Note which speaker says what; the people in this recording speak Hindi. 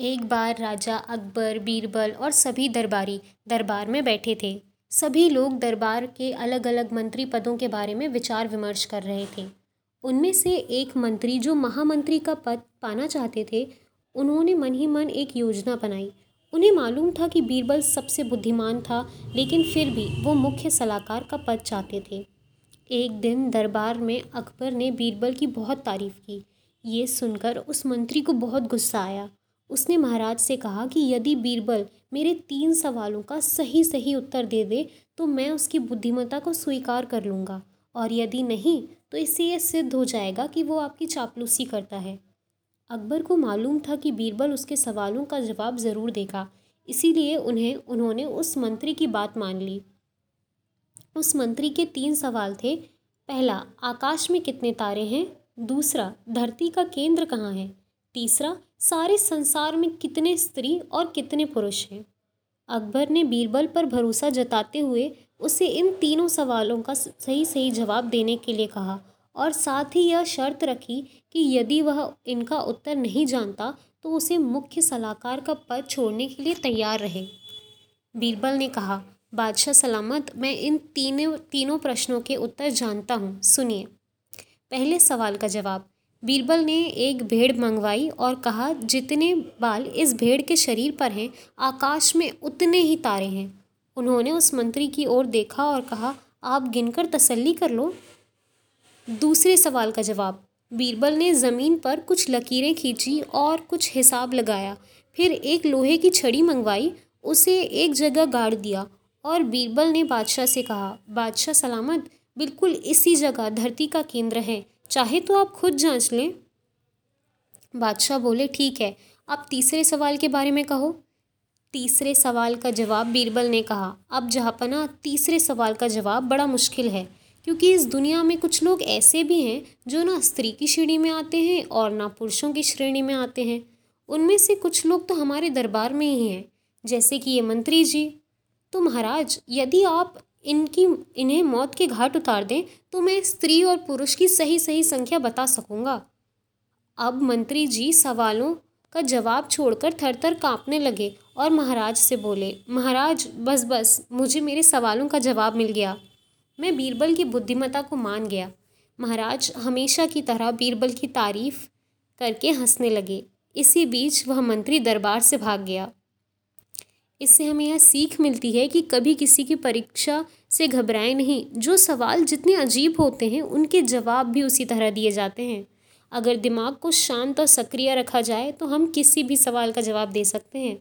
Speaker 1: एक बार राजा अकबर, बीरबल और सभी दरबारी दरबार में बैठे थे। सभी लोग दरबार के अलग अलग मंत्री पदों के बारे में विचार विमर्श कर रहे थे। उनमें से एक मंत्री जो महामंत्री का पद पाना चाहते थे, उन्होंने मन ही मन एक योजना बनाई। उन्हें मालूम था कि बीरबल सबसे बुद्धिमान था, लेकिन फिर भी वो मुख्य सलाहकार का पद चाहते थे। एक दिन दरबार में अकबर ने बीरबल की बहुत तारीफ़ की। ये सुनकर उस मंत्री को बहुत गुस्सा आया। उसने महाराज से कहा कि यदि बीरबल मेरे तीन सवालों का सही सही उत्तर दे दे तो मैं उसकी बुद्धिमत्ता को स्वीकार कर लूँगा। और यदि नहीं तो इससे यह सिद्ध हो जाएगा कि वो आपकी चापलूसी करता है। अकबर को मालूम था कि बीरबल उसके सवालों का जवाब ज़रूर देगा, इसीलिए उन्हें, उन्होंने उस मंत्री की बात मान ली। उस मंत्री के तीन सवाल थे। पहला, आकाश में कितने तारे हैं? दूसरा, धरती का केंद्र कहाँ है? तीसरा, सारे संसार में कितने स्त्री और कितने पुरुष हैं? अकबर ने बीरबल पर भरोसा जताते हुए उसे इन तीनों सवालों का सही सही जवाब देने के लिए कहा और साथ ही यह शर्त रखी कि यदि वह इनका उत्तर नहीं जानता तो उसे मुख्य सलाहकार का पद छोड़ने के लिए तैयार रहे। बीरबल ने कहा, बादशाह सलामत, मैं इन तीनों तीनों प्रश्नों के उत्तर जानता हूँ। सुनिए। पहले सवाल का जवाब बीरबल ने एक भेड़ मंगवाई और कहा, जितने बाल इस भेड़ के शरीर पर हैं, आकाश में उतने ही तारे हैं। उन्होंने उस मंत्री की ओर देखा और कहा, आप गिनकर तसल्ली कर लो। दूसरे सवाल का जवाब, बीरबल ने ज़मीन पर कुछ लकीरें खींची और कुछ हिसाब लगाया। फिर एक लोहे की छड़ी मंगवाई, उसे एक जगह गाड़ दिया और बीरबल ने बादशाह से कहा, बादशाह सलामत, बिल्कुल इसी जगह धरती का केंद्र है। चाहे तो आप खुद जाँच लें। बादशाह बोले, ठीक है, आप तीसरे सवाल के बारे में कहो। तीसरे सवाल का जवाब बीरबल ने कहा, अब जहाँपना, तीसरे सवाल का जवाब बड़ा मुश्किल है, क्योंकि इस दुनिया में कुछ लोग ऐसे भी हैं, जो ना स्त्री की श्रेणी में आते हैं और ना पुरुषों की श्रेणी में आते हैं। उनमें से कुछ लोग तो हमारे दरबार में ही हैं, जैसे कि ये मंत्री जी। तो महाराज, यदि आप इनकी, इन्हें मौत के घाट उतार दें तो मैं स्त्री और पुरुष की सही सही संख्या बता सकूँगा। अब मंत्री जी सवालों का जवाब छोड़कर थर थर काँपने लगे और महाराज से बोले, महाराज, बस बस, मुझे मेरे सवालों का जवाब मिल गया। मैं बीरबल की बुद्धिमत्ता को मान गया महाराज हमेशा की तरह बीरबल की तारीफ़ करके हंसने लगे। इसी बीच वह मंत्री दरबार से भाग गया। इससे हमें यह सीख मिलती है कि कभी किसी की परीक्षा से घबराएँ नहीं। जो सवाल जितने अजीब होते हैं, उनके जवाब भी उसी तरह दिए जाते हैं। अगर दिमाग को शांत और सक्रिय रखा जाए तो हम किसी भी सवाल का जवाब दे सकते हैं।